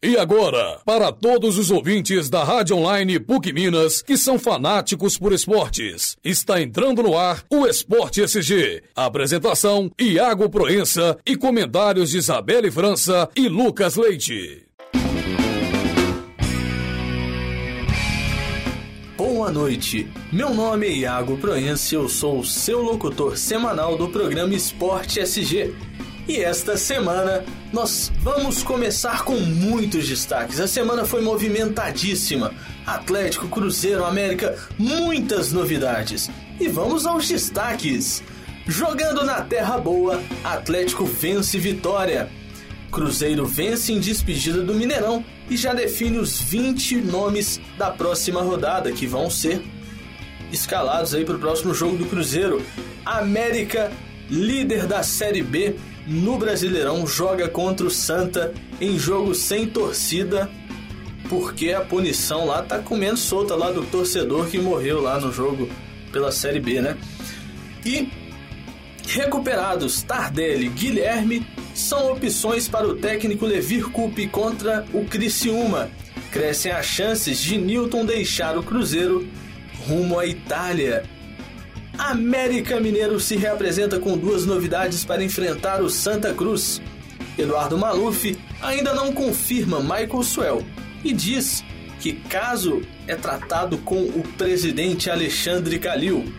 E agora, para todos os ouvintes da Rádio Online PUC Minas que são fanáticos por esportes, está entrando no ar o Esporte SG. Apresentação: Iago Proença e comentários de Isabelle França e Lucas Leite. Boa noite, meu nome é Iago Proença e eu sou o seu locutor semanal do programa Esporte SG. E esta semana nós vamos começar com muitos destaques. A semana foi movimentadíssima. Atlético, Cruzeiro, América, muitas novidades. E vamos aos destaques. Jogando na Terra Boa, Atlético vence Vitória. Cruzeiro vence em despedida do Mineirão e já define os 20 nomes da próxima rodada que vão ser escalados aí para o próximo jogo do Cruzeiro. América, líder da Série B, no Brasileirão joga contra o Santa em jogo sem torcida, porque a punição lá tá comendo solta lá do torcedor que morreu lá no jogo pela Série B, né? E recuperados Tardelli, Guilherme são opções para o técnico Levir Coupe contra o Criciúma. Crescem as chances de Newton deixar o Cruzeiro rumo à Itália. América Mineiro se reapresenta com duas novidades para enfrentar o Santa Cruz. Eduardo Maluf ainda não confirma Michael Swell e diz que caso é tratado com o presidente Alexandre Calil.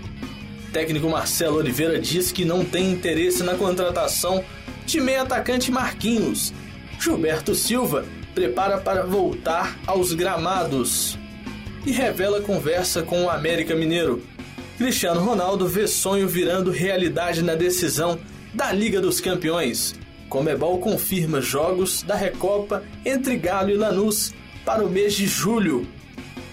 Técnico Marcelo Oliveira diz que não tem interesse na contratação de meio atacante Marquinhos. Gilberto Silva prepara para voltar aos gramados e revela conversa com o América Mineiro. Cristiano Ronaldo vê sonho virando realidade na decisão da Liga dos Campeões. Comebol confirma jogos da Recopa entre Galo e Lanús para o mês de julho.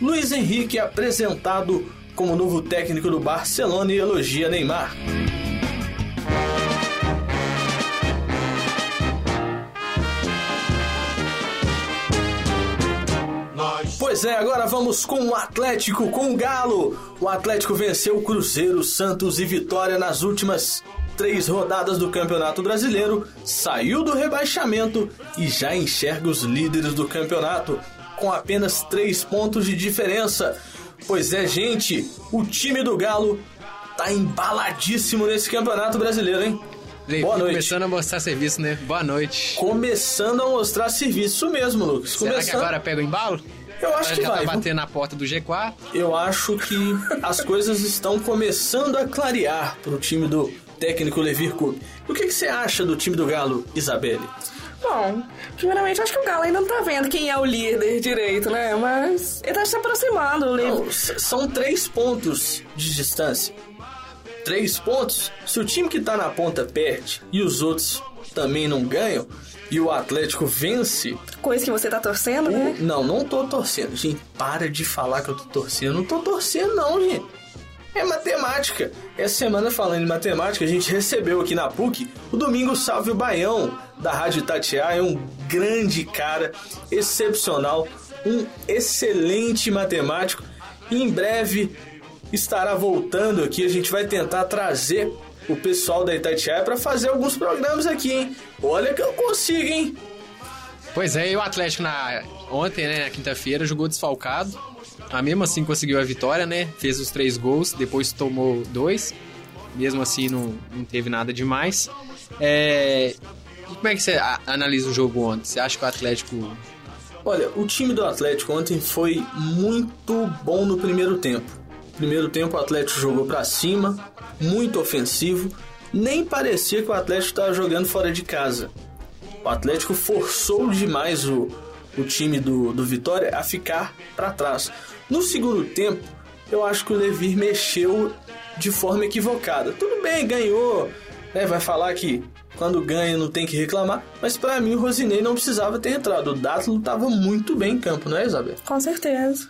Luiz Henrique é apresentado como novo técnico do Barcelona e elogia Neymar. Pois é, agora vamos com o Atlético, com o Galo. O Atlético venceu o Cruzeiro, Santos e Vitória nas últimas três rodadas do Campeonato Brasileiro, saiu do rebaixamento e já enxerga os líderes do campeonato, com apenas três pontos de diferença. Pois é, gente, o time do Galo tá embaladíssimo nesse Campeonato Brasileiro, hein? Boa noite. Começando a mostrar serviço, né? Boa noite. Começando a mostrar serviço, mesmo, Lucas. Será Começando... que agora pega o embalo? Eu acho que já vai. tá batendo na porta do G4. Eu acho que as coisas estão começando a clarear pro time do técnico Levir Coupe. O que, que você acha do time do Galo, Isabelle? Bom, primeiramente acho que o Galo ainda não tá vendo quem é o líder direito, né? Mas ele tá se aproximando. O Não, são três pontos de distância. Três pontos? Se o time que tá na ponta perde e os outros também não ganham, e o Atlético vence. Coisa que você tá torcendo, né? Não, não tô torcendo. Gente, para de falar que eu tô torcendo. Não tô torcendo, não, gente. É matemática. Essa semana, falando em matemática, a gente recebeu aqui na PUC o Domingo Salve o Baião, da Rádio Itatiaia. É um grande cara, excepcional, um excelente matemático. E em breve estará voltando aqui. A gente vai tentar trazer o pessoal da Itatiaia para fazer alguns programas aqui, hein? Olha que eu consigo, hein? Pois é, e o Atlético na ontem, né, na quinta-feira, jogou desfalcado. A mesmo assim conseguiu a vitória, né? Fez os três gols, depois tomou dois. Mesmo assim não, não teve nada demais. É... E como é que você analisa o jogo ontem? Você acha que o Atlético Olha, o time do Atlético ontem foi muito bom no primeiro tempo. Primeiro tempo o Atlético jogou pra cima, muito ofensivo, nem parecia que o Atlético estava jogando fora de casa. O Atlético forçou demais o, o time do, do Vitória a ficar pra trás. No segundo tempo, eu acho que o Levir mexeu de forma equivocada. Tudo bem, ganhou, né? Vai falar que quando ganha não tem que reclamar, mas pra mim o Rosinei não precisava ter entrado. O Dátilo tava muito bem em campo, não é, Isabel? Com certeza.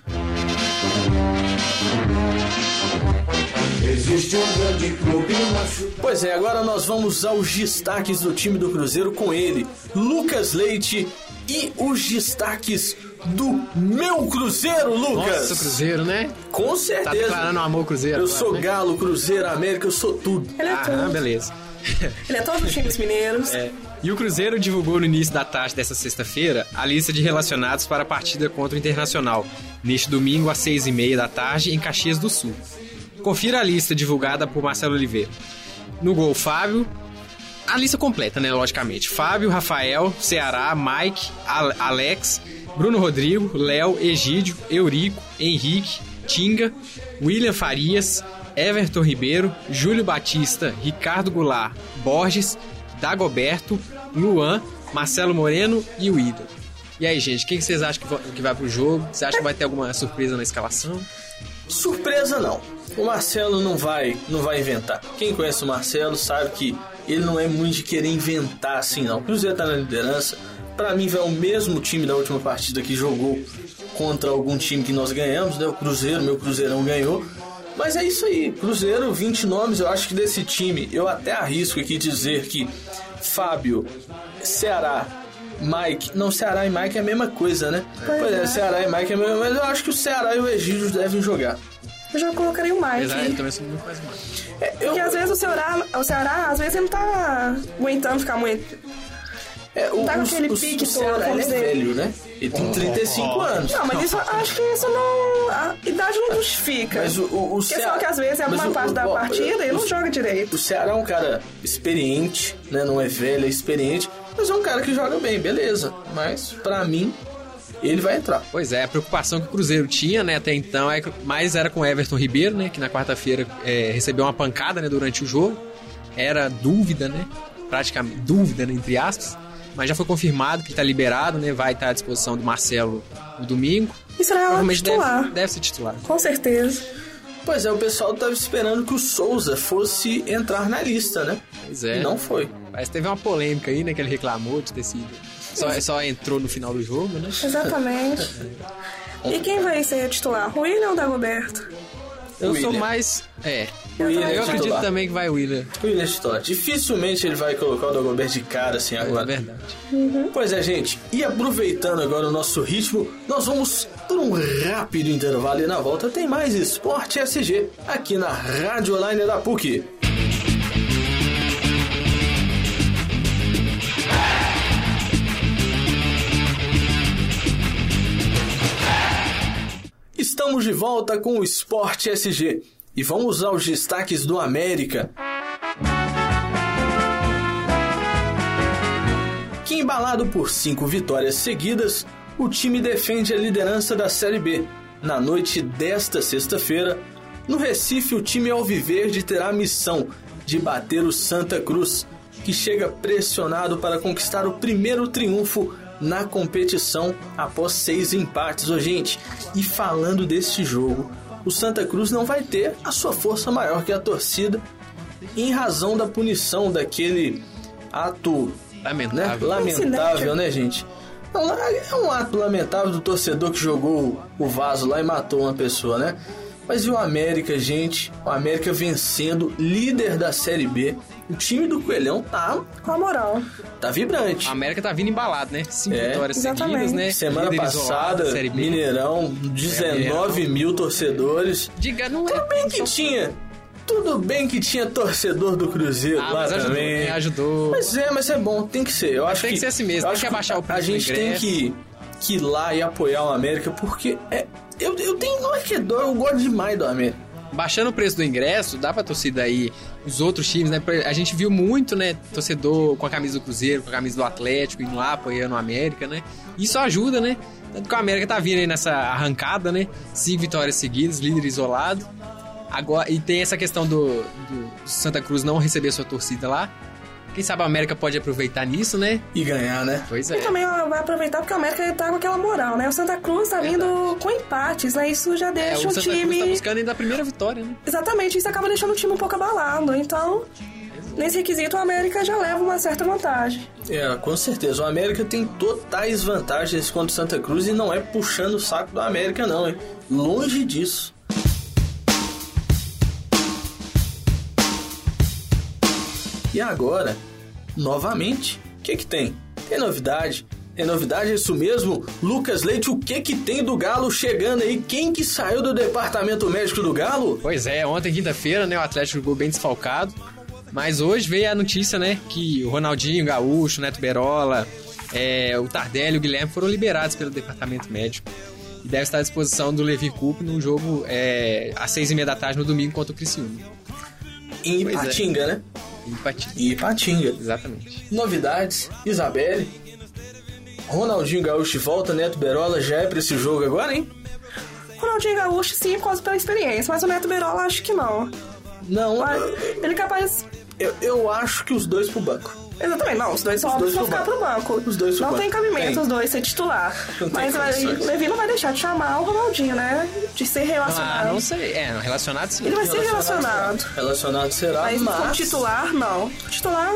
Existe um grande clube na cidade. Pois é, agora nós vamos aos destaques do time do Cruzeiro com ele, Lucas Leite e os destaques do meu Cruzeiro, Lucas. Nossa, Cruzeiro, né? Com Tá certeza. declarando amor Cruzeiro. eu agora, sou né? Galo, Cruzeiro, América, eu sou tudo. Ele é Ah, tudo. beleza. Ele é todos os times mineiros. É. E o Cruzeiro divulgou no início da tarde dessa sexta-feira a lista de relacionados para a partida contra o Internacional, neste domingo às seis e meia da tarde em Caxias do Sul. Confira a lista divulgada por Marcelo Oliveira. No gol, Fábio. A lista completa, né? Logicamente. Fábio, Rafael, Ceará, Mike, Al- Alex, Bruno Rodrigo, Léo, Egídio, Eurico, Henrique, Tinga, William Farias, Everton Ribeiro, Júlio Batista, Ricardo Goulart, Borges, Dagoberto, Luan, Marcelo Moreno e William. E aí, gente, quem que vocês acham que vai pro jogo? Você acha que vai ter alguma surpresa na escalação? Surpresa não. O Marcelo não vai, não vai inventar. Quem conhece o Marcelo sabe que ele não é muito de querer inventar assim não. O Cruzeiro tá na liderança. Pra mim vai o mesmo time da última partida que jogou contra algum time que nós ganhamos, né? O Cruzeiro, meu Cruzeirão ganhou. Mas é isso aí, Cruzeiro, 20 nomes, eu acho que desse time, eu até arrisco aqui dizer que Fábio, Ceará, Mike. Não, Ceará e Mike é a mesma coisa, né? Pois, é, Ceará e Mike é a mesma mas eu acho que o Ceará e o Egídio devem jogar. Eu já colocaria o Apesar ele Mike. também sou muito mais mal. É, eu, Porque às vezes o Ceará, o Ceará, às vezes ele não tá aguentando ficar muito. é, o, tá com aquele o- pique o Ceará todo, ele é velho, né? Ele tem 35 anos. Não, mas isso, acho que isso não. A idade não justifica. Mas o, o, o Porque Ceará... só que às vezes, alguma o- parte o- da partida, ele o- não joga direito. O Ceará é um cara experiente, né? Não é velho, é experiente. Mas é um cara que joga bem, beleza. Mas, pra mim, ele vai entrar. Pois é, a preocupação que o Cruzeiro tinha, né, até então, é mais era com o Everton Ribeiro, né, que na quarta-feira é, recebeu uma pancada, né, durante o jogo. Era dúvida, né, praticamente dúvida, né, entre aspas, mas já foi confirmado que está liberado, né, vai estar à disposição do Marcelo no domingo. E será Provavelmente titular. deve, deve ser titular. Com certeza. Pois é, o pessoal tava esperando que o Souza fosse entrar na lista, né? Pois é. Não foi. Que teve uma polêmica aí, né, que ele reclamou de ter sido... Só, só entrou no final do jogo, né? Exatamente. E quem vai ser titular? O William ou o Dagoberto? Eu sou William. mais... É, William eu é acredito titular. também que vai o William. O William Titular. Dificilmente ele vai colocar o Dagobert de cara assim É agora. verdade. Pois é, gente. E aproveitando agora o nosso ritmo, nós vamos por um rápido intervalo e na volta tem mais Esporte SG aqui na Rádio Online da PUC. Estamos de volta com o Esporte SG e vamos aos destaques do América. que embalado por cinco vitórias seguidas, o time defende a liderança da Série B. Na noite desta sexta-feira, no Recife, o time alviverde terá a missão de bater o Santa Cruz, que chega pressionado para conquistar o primeiro triunfo na competição após seis empates, ô gente. E falando deste jogo, o Santa Cruz não vai ter a sua força maior que a torcida em razão da punição daquele ato né? Lamentável. Lamentável, né, gente? É um ato lamentável do torcedor que jogou o vaso lá e matou uma pessoa, né? Mas e o América, gente? O América vencendo, líder da Série B. O time do Coelhão tá, Com a moral. tá vibrante. A América tá vindo embalado, né? Cinco É. vitórias Exatamente. seguidas, né? Semana Líder passada, da Série B. Mineirão, 19 mil torcedores. Diga, não Tudo é. bem que tinha. Tudo bem que tinha torcedor do Cruzeiro Ah, lá mas ajudou, também. né? Ajudou. Mas é, mas é bom, tem que ser. Eu acho tem que ser assim mesmo, tem que abaixar o A preço do gente tem que, que ir lá e apoiar o América, porque é, eu, eu tenho. Não é que é dó, eu gosto demais do América. Baixando o preço do ingresso, dá pra torcida aí, os outros times, né? A gente viu muito, né? Torcedor com a camisa do Cruzeiro, com a camisa do Atlético, indo lá apoiando o América, né? Isso ajuda, né? Tanto que o América tá vindo aí nessa arrancada, né? Cinco vitórias seguidas, líder isolado. Agora, e tem essa questão do, do Santa Cruz não receber sua torcida lá. Quem sabe a América pode aproveitar nisso, né? E ganhar, né? Pois E é. também ó, vai aproveitar porque o América tá com aquela moral, né? O Santa Cruz tá vindo com empates, né? Isso já É, deixa o o, Santa time. Cruz tá buscando ainda a primeira vitória, né? Exatamente, isso acaba deixando o time um pouco abalado. Então, nesse requisito, o América já leva uma certa vantagem. É, com certeza. O América tem totais vantagens contra o Santa Cruz e não é puxando o saco do América, não, hein? Longe disso. E agora, novamente, o que que tem? Tem novidade. Tem novidade, é isso mesmo? Lucas Leite, o que que tem do Galo chegando aí? Quem que saiu do departamento médico do Galo? Pois é, ontem, quinta-feira, né? O Atlético jogou bem desfalcado. Mas hoje veio a notícia, né, que o Ronaldinho, o Gaúcho, o Neto Berola, é, o Tardelli e o Guilherme foram liberados pelo departamento médico. E deve estar à disposição do Levi Coupe no jogo é, às seis e meia da tarde no domingo contra o Criciúma. Em é. Ipatinga, né? Ipatinga. Ipatinga. Exatamente. Novidades, Isabelle. Ronaldinho Gaúcho volta, Neto Berola já é pra esse jogo agora, hein? Ronaldinho Gaúcho, sim, por causa pela experiência, mas o Neto Berola acho que não. Não, Mas ele é capaz. eu, eu acho que os dois pro banco. Exatamente, não, os dois são Os dois óbvios vão pro ficar pro banco. Os dois pro não tem cabimento Tem. os dois ser titular. Não Mas o Levi não vai deixar de chamar o Ronaldinho, né? De ser Ah, relacionado. não sei. É, relacionado sim. Ele vai ser relacionado. Relacionado será, Mas, mas... como titular, não. Titular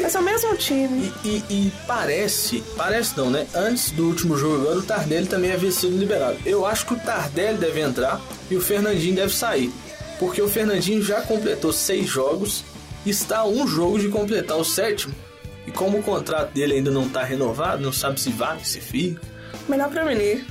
vai ser o mesmo time. E, e- e parece, parece não, né? Antes do último jogo agora, o Tardelli também havia sido liberado. Eu acho que o Tardelli deve entrar e o Fernandinho deve sair. Porque o Fernandinho já completou seis jogos, está a um jogo de completar o sétimo. E como o contrato dele ainda não está renovado, não sabe se vai, se fica. Melhor prevenir.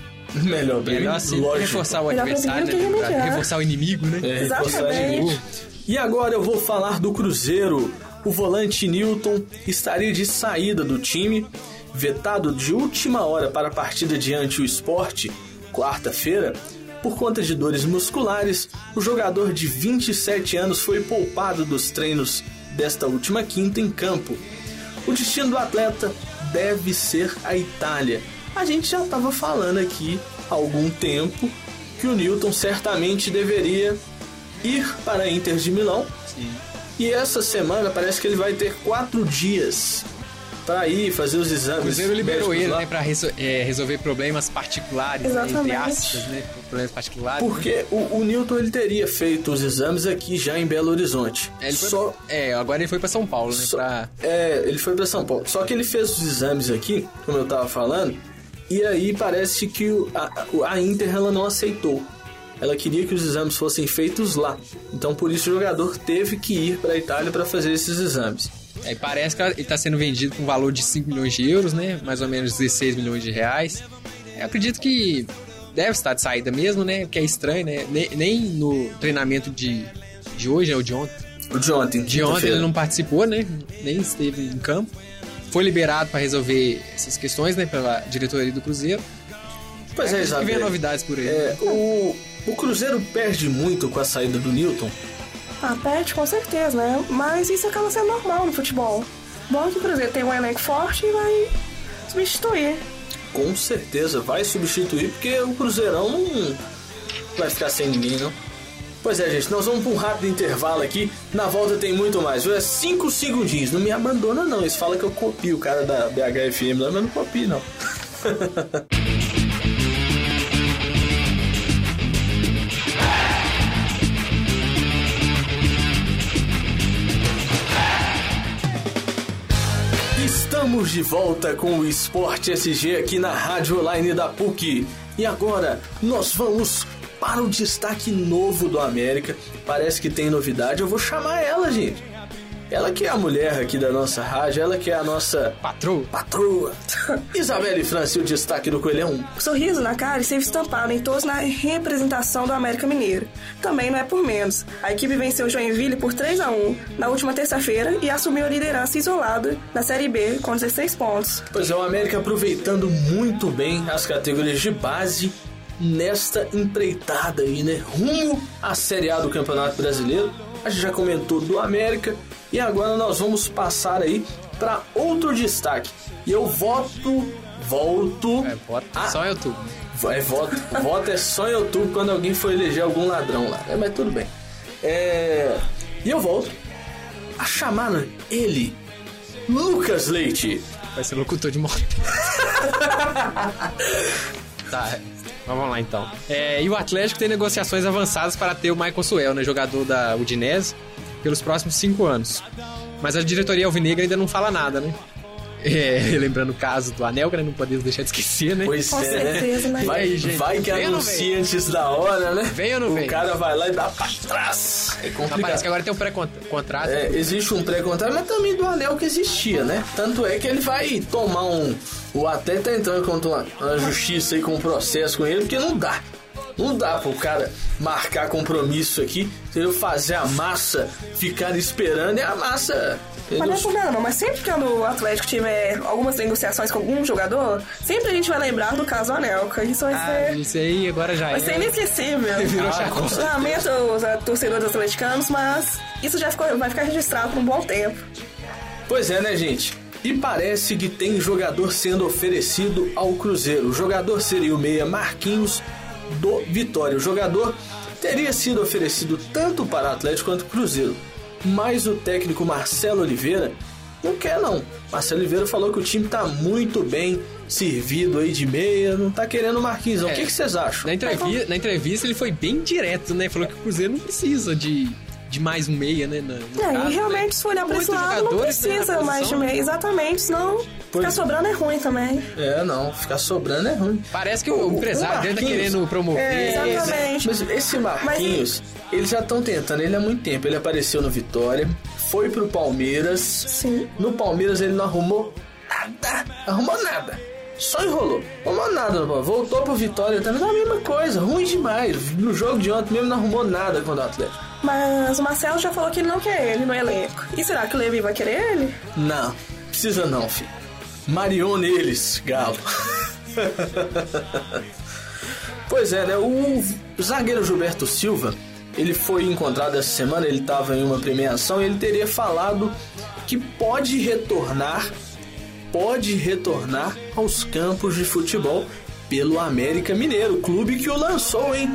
Melhor bem, Melhor assim, lógico. reforçar o Melhor adversário, prevenir né, reforçar o inimigo, né? É, reforçar Exatamente. inimigo. E agora eu vou falar do Cruzeiro. O volante Newton estaria de saída do time, vetado de última hora para a partida diante o esporte, quarta-feira. Por conta de dores musculares, o jogador de 27 anos foi poupado dos treinos desta última quinta em campo. O destino do atleta deve ser a Itália. A gente já estava falando aqui há algum tempo que o Newton certamente deveria ir para a Inter de Milão. E essa semana parece que ele vai ter quatro dias para ir fazer os exames. O Cruzeiro liberou ele, lá. né, pra reso- é, resolver problemas particulares, né, entre Exatamente. aspas, né? Problemas particulares. né? Porque o, o Newton ele teria feito os exames aqui já em Belo Horizonte. É, Só é, agora ele foi pra São Paulo, né? Só- Pra... É, ele foi pra São Paulo. Só que ele fez os exames aqui, como eu tava falando, e aí parece que a, a Inter ela não aceitou. Ela queria que os exames fossem feitos lá. Então por isso o jogador teve que ir pra Itália para fazer esses exames. É, e parece que ele tá sendo vendido com valor de 5 milhões de euros, né? Mais ou menos 16 milhões de reais. Eu acredito que deve estar de saída mesmo, né? Que é estranho, né? Nem, nem no treinamento de, de hoje, né? O de ontem. O de ontem. De ontem ele não participou, né? Nem esteve em campo. Foi liberado para resolver essas questões, né? Pela diretoria do Cruzeiro. Pois é, Acredito que vem novidades por aí. É, o, o Cruzeiro perde muito com a saída do Newton. Ah, perde com certeza, né? Mas isso acaba sendo normal no futebol. Bom que o Cruzeiro tem um elenco forte e vai substituir. Com certeza vai substituir, porque o Cruzeirão não vai ficar sem ninguém, não. Pois é, gente, nós vamos para um rápido intervalo aqui. Na volta tem muito mais. É cinco segundinhos. Não me abandona, não. Eles falam que eu copio o cara da BHFM lá, mas não copio, não. Estamos de volta com o Esporte SG aqui na Rádio Online da PUC. E agora nós vamos para o destaque novo do América. Parece que tem novidade. Eu vou chamar ela, gente. Ela que é a mulher aqui da nossa rádio, ela que é a nossa Patroa. patroa. Isabelle França, e o destaque do Coelhão. Sorriso na cara esteve estampado em todos na representação do América Mineiro. Também não é por menos. A equipe venceu o Joinville por 3 a 1 na última terça-feira e assumiu a liderança isolada na Série B com 16 pontos. Pois é, o América aproveitando muito bem as categorias de base nesta empreitada aí, né? Rumo à Série A do Campeonato Brasileiro. A gente já comentou do América e agora nós vamos passar aí para outro destaque. E eu voto, volto. É, bota Ah. só YouTube. É voto. voto é só em outubro quando alguém for eleger algum ladrão lá. É, mas tudo bem. É, E eu volto a chamar ele, Lucas Leite. Vai ser locutor de moto. tá, vamos lá então. É, e o Atlético tem negociações avançadas para ter o Michael Suel, né, jogador da Udinese, pelos próximos cinco anos. Mas a diretoria alvinegra ainda não fala nada, né? É, lembrando o caso do Anel, que né, não podemos deixar de esquecer, né? Pois Com é, certeza, né? Vai, aí, gente? vai que anuncia antes da hora, né? Vem ou não o vem? cara vai lá e dá pra trás. É complicado. parece que agora tem um pré-contrato. É, existe um pré-contrato, mas também do anel que existia, né? Tanto é que ele vai tomar um. O até tá entrando contra uma, uma justiça aí com um processo com ele, porque não dá. Não dá pro cara marcar compromisso aqui, entendeu? Fazer a massa, ficar esperando e a massa. Mas não é não. Mas sempre que o Atlético tiver algumas negociações com algum jogador, sempre a gente vai lembrar do caso Anelka. Isso vai Ah, ser. isso aí agora já Vai ser é. inesquecível. Virou Ah. Lamento os torcedores atleticanos, mas isso já ficou, vai ficar registrado por um bom tempo. Pois é, né, gente? E parece que tem jogador sendo oferecido ao Cruzeiro. O jogador seria o meia Marquinhos do Vitória. O jogador teria sido oferecido tanto para Atlético quanto Cruzeiro. Mas o técnico Marcelo Oliveira não quer não. Marcelo Oliveira falou que o time tá muito bem servido aí de meia, não tá querendo o Marquinhos. O É. que, que vocês acham? Na entrevista, na entrevista ele foi bem direto, né? Falou que o Cruzeiro não precisa de, de mais um meia, né? na- no É, caso, e realmente, né? se for olhar pra esse lado, não né, precisa na mais de meio. Exatamente, senão Pois- ficar sobrando é ruim também. É, não, ficar sobrando é ruim. Parece que o, O- empresário dele tá querendo promover. É, exatamente. Mas esse Marquinhos, eles já estão tentando ele há muito tempo. Ele apareceu no Vitória, foi pro Palmeiras. Sim. No Palmeiras ele não arrumou nada. Arrumou nada. Só enrolou. Arrumou nada. no- Voltou pro Vitória também. Não, a mesma coisa. Ruim demais. No jogo de ontem mesmo não arrumou nada contra o Atlético. Mas o Marcelo já falou que ele não quer ele no elenco. E será que o Levi vai querer ele? Não, precisa não, filho. Marion neles, galo. pois é, né? O zagueiro Gilberto Silva, ele foi encontrado essa semana, ele estava em uma premiação e ele teria falado que pode retornar, pode retornar aos campos de futebol pelo América Mineiro, clube que o lançou, hein?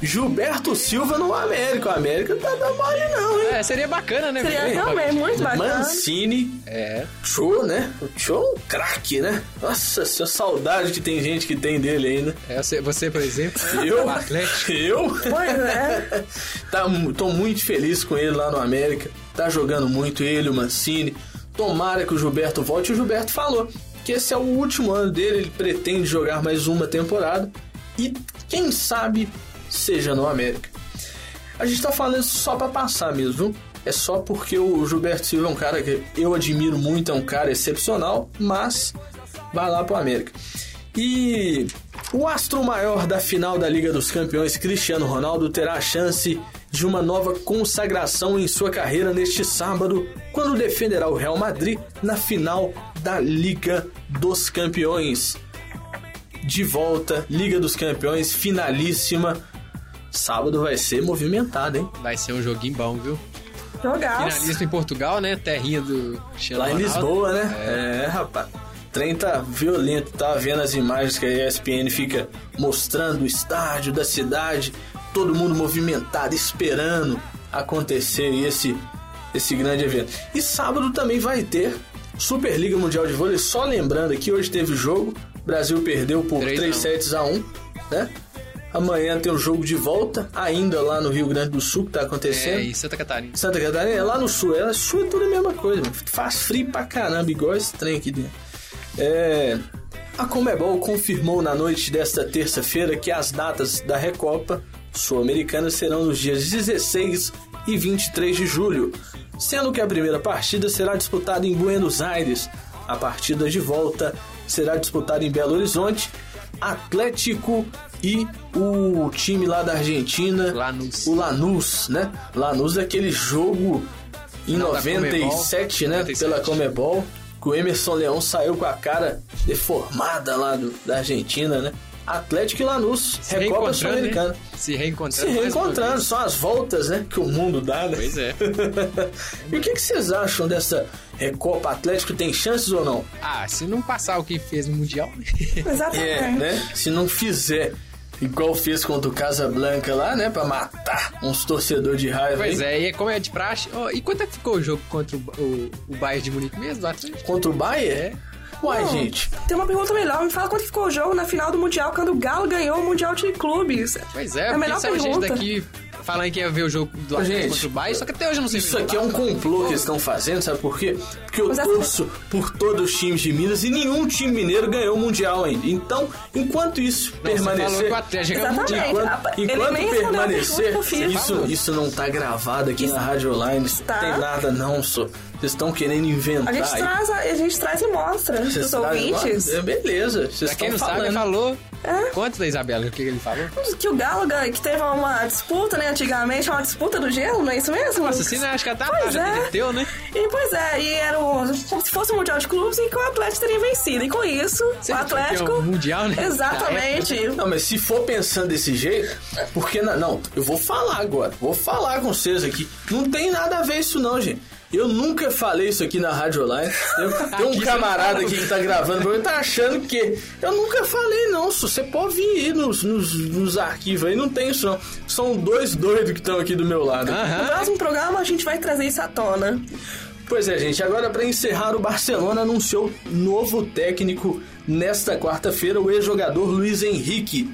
Gilberto Silva no América. O América tá dando mole não, hein? É, seria bacana, né? Seria realmente muito bacana. Mancini É. Show, né? O Show um craque, né? Nossa, senhora, saudade que tem gente que tem dele ainda. É, você, por exemplo, Eu? o Atlético. Eu? Pois é. tá, tô muito feliz com ele lá no América. Tá jogando muito ele, o Mancini. Tomara que o Gilberto volte. O Gilberto falou que esse é o último ano dele. Ele pretende jogar mais uma temporada. E quem sabe seja no América. A gente tá falando isso só pra passar mesmo? É só porque o Gilberto Silva é um cara que eu admiro muito, é um cara excepcional, mas vai lá pro América. E o astro maior da final da Liga dos Campeões, Cristiano Ronaldo, terá a chance de uma nova consagração em sua carreira neste sábado, quando defenderá o Real Madrid na final da Liga dos Campeões. De volta, Liga dos Campeões, finalíssima. Sábado vai ser movimentado, hein? Vai ser um joguinho bom, viu? Jogaço. Finalista em Portugal, né? Terrinha do Cristiano Lá em. Lisboa, né? É, rapaz. O trem tá violento, tá vendo as imagens que a ESPN fica mostrando o estádio da cidade, todo mundo movimentado, esperando acontecer esse, esse grande evento. E sábado também vai ter Superliga Mundial de Vôlei, só lembrando aqui, hoje teve jogo, o Brasil perdeu por Três a 3 um. sets a 1, né? Amanhã tem o jogo de volta, ainda lá no Rio Grande do Sul, que tá acontecendo. É, em Santa Catarina. Santa Catarina é lá no sul. É, sul é tudo a mesma coisa. mano. Faz frio pra caramba, igual esse trem aqui dentro. É, a Comebol confirmou na noite desta terça-feira que as datas da Recopa Sul-Americana serão nos dias 16 e 23 de julho, sendo que a primeira partida será disputada em Buenos Aires. A partida de volta será disputada em Belo Horizonte. Atlético e o time lá da Argentina, Lanús. o Lanús, né? Lanús é aquele jogo em da 97, Comebol, né? 97. Pela Comebol, que o Emerson Leão saiu com a cara deformada lá do- da Argentina, né? Atlético e Lanús, Se Recopa reencontrando, Sul-Americana. né? Se reencontrando. Se reencontrando, são as voltas, né? Que o mundo dá, né? Pois é. e o que, que vocês acham dessa Recopa Atlético? Tem chances ou não? Ah, se não passar o que fez no Mundial, Exatamente. É, né? Se não fizer igual fez contra o Casablanca lá, né? Pra matar uns torcedores de raiva. Pois aí. é, e é como é de praxe. Ó, e quanto é que ficou o jogo contra o, o, o Bayern de Munique mesmo, Atlético? Contra o Bayern? Uai, Não, gente. Tem uma pergunta melhor. Me fala quanto ficou o jogo na final do Mundial, quando o Galo ganhou o Mundial de Clubes. Pois É é, a melhor saiu gente pergunta. daqui falando que ia ver o jogo do Atlético Gente, contra o Bayern, só que até hoje eu não sei Isso aqui é um complô que eles estão fazendo, sabe por quê? Porque eu Mas é- torço por todos os times de Minas e nenhum time mineiro ganhou o Mundial ainda. Então, enquanto isso Não, você falou permanecer. que o Atlético ganhou o Exatamente. Enquanto, enquanto a permanecer, pergunta isso, isso não tá gravado aqui na Rádio Online, Tá. não tem nada não, só. Vocês estão querendo inventar A gente, aí. traz, a, a gente traz e mostra Vocês pros ouvintes É, beleza. Vocês Pra quem estão não sabe, ele falando. falou. É. Conta da Isabela, o que ele falou? que o Galo ganha- que teve uma disputa, né, antigamente, uma disputa do gelo, não é isso mesmo? Nossa, assim, né? Acho que até a Pois página é. derreteu, né? E pois é, e era o, como se fosse um Mundial de Clubes e que o Atlético teria vencido. E com isso, Você o Atlético. o Mundial, né? Exatamente. Não, mas se for pensando desse jeito, porque na- não, eu vou falar agora, vou falar com vocês aqui. Não tem nada a ver isso não, gente. Eu nunca falei isso aqui na Rádio Online. Eu, tem um camarada aqui que tá gravando, pra mim, tá achando que eu nunca falei não. Você pode vir aí nos, nos, nos arquivos aí, não tem isso não. São dois doidos que estão aqui do meu lado. No Aham. próximo programa a gente vai trazer isso à tona. Pois é, gente. Agora, para encerrar, o Barcelona anunciou novo técnico nesta quarta-feira, o ex-jogador Luiz Henrique.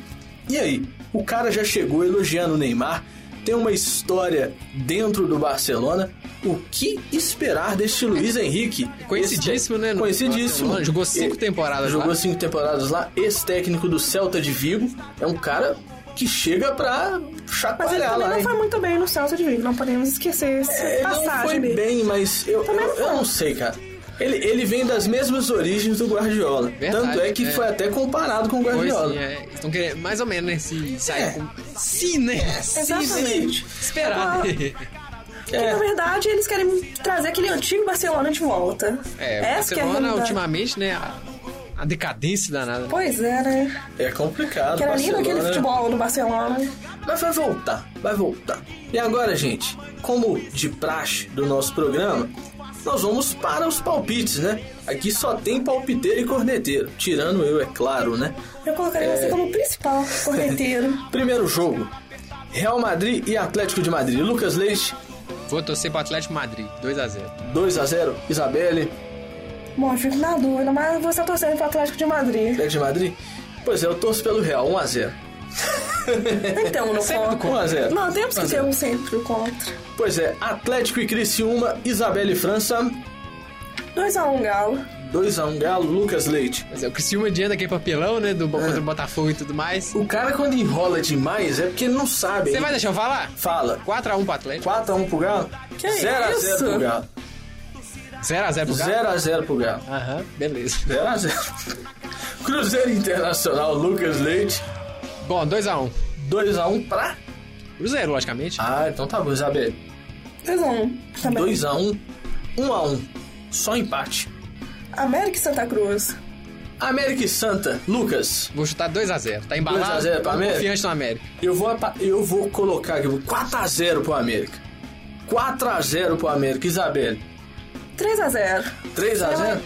E aí? O cara já chegou elogiando o Neymar, tem uma história dentro do Barcelona. O que esperar deste Luiz Henrique? Conhecidíssimo, Esse- né, Conhecidíssimo. Barcelona. Jogou cinco temporadas Jogou lá. cinco temporadas lá. Ex-técnico do Celta de Vigo. É um cara que chega pra Mas ele chacoalhar também lá, não hein? foi muito bem no Celta de Vigo, não podemos esquecer essa É, Ele não passagem foi dele. bem, mas eu, eu, não eu não sei, cara. Ele, ele vem das mesmas origens do Guardiola. Verdade, Tanto é que é. foi até comparado com o Pois Guardiola. sim, é. Estão querendo, mais ou menos, né? Se sair É. com. Sim, né? Sim, Exatamente. né? Esperar. Ah. né? Porque, na verdade, eles querem trazer aquele antigo Barcelona de volta. É, o Essa é Barcelona, realidade. ultimamente, né? A, a decadência danada. Pois é, né? É complicado. Que era lindo aquele futebol do Barcelona. Mas vai voltar, vai voltar. E agora, gente, como de praxe do nosso programa, nós vamos para os palpites, né? Aqui só tem palpiteiro e corneteiro. Tirando eu, é claro, né? Eu colocaria É. você como principal corneteiro. Primeiro jogo. Real Madrid e Atlético de Madrid. Lucas Leite, Vou torcer pro Atlético Madrid, 2x0. 2 a 0 Isabelle, Bom, eu fico na dúvida, mas você tá torcendo pro Atlético de Madrid. Atlético de Madrid. Pois é, eu torço pelo Real, 1 a 0 Então, no Sempre contra. 1 a 0 Não, temos que ter um sempre contra. Pois é, Atlético e Criciúma, Isabelle e França, 2x1 Galo. 2 a 1 Galo, Lucas Leite. Mas é, o Criciúma adianta aquele papelão, né? Do, Contra o Botafogo e tudo mais. O cara quando enrola demais é porque ele não sabe. Você Ele vai deixar eu falar? Fala. 4x1 pro Atlético. 4 a 1 pro Galo? Que 0 a 0 isso? pro Galo. 0x0 pro Galo? 0 a 0 pro Galo. Aham, beleza. 0 a 0. Cruzeiro Internacional, Lucas Leite. Bom, 2x1. 2 a 1 pra... Cruzeiro, logicamente. Ah, então tá bom, Isabelle. 2x1 também. 2 a 1 1 a 1 Só empate. América e Santa Cruz. América e Santa, Lucas. Vou chutar 2x0. Tá embalado? 2 a 0 pra América? confiante no América. Eu vou, eu vou colocar aqui 4 a 0 pro América. 4 a 0 pro América, Isabelle. 3x0. 3 a 0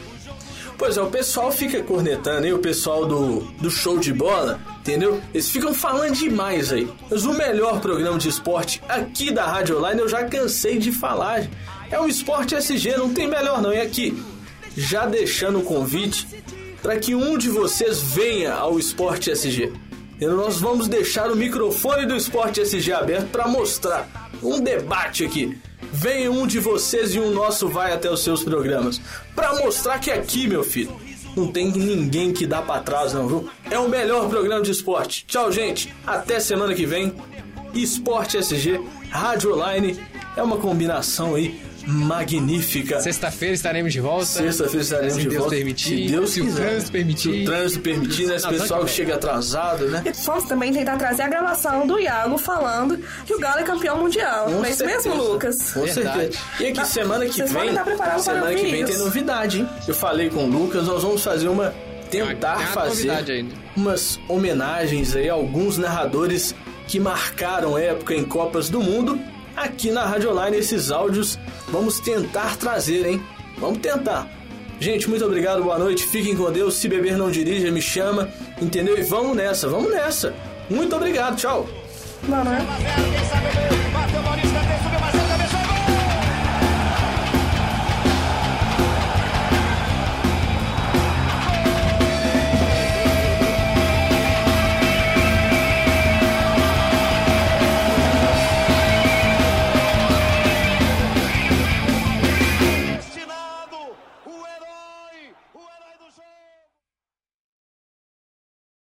Pois é, o pessoal fica cornetando aí, o pessoal do, do show de bola, entendeu? Eles ficam falando demais aí. Mas o melhor programa de esporte aqui da Rádio Online eu já cansei de falar. É o Esporte SG, não tem melhor não. E aqui, já deixando o convite para que um de vocês venha ao Esporte SG. E nós vamos deixar o microfone do Esporte SG aberto para mostrar um debate aqui. Vem um de vocês e um nosso vai até os seus programas. Pra mostrar que aqui, meu filho, não tem ninguém que dá pra trás, não, viu? É o melhor programa de esporte. Tchau, gente. Até semana que vem. Esporte SG, Rádio Online. É uma combinação aí magnífica. Sexta-feira estaremos de volta. Sexta-feira estaremos Se de Deus volta. permitir, Se Deus se o trânsito permitir. Se o trânsito permitir, né? Esse pessoal que chega atrasado, né? E vamos também tentar trazer a gravação do Iago falando que o Galo é campeão mundial. Com Não é isso mesmo, Lucas? Com Verdade. certeza. E aqui, Tá- semana que vocês vem. Semana que vem tem novidade, hein? Eu falei com o Lucas, nós vamos fazer uma. Tentar Tem uma fazer né? umas homenagens aí a alguns narradores que marcaram época em Copas do Mundo. Aqui na Rádio Online, esses áudios vamos tentar trazer, hein? Vamos tentar. Gente, muito obrigado, boa noite. Fiquem com Deus. Se beber, não dirija, me chama. Entendeu? E vamos nessa, vamos nessa. Muito obrigado, tchau. Não, não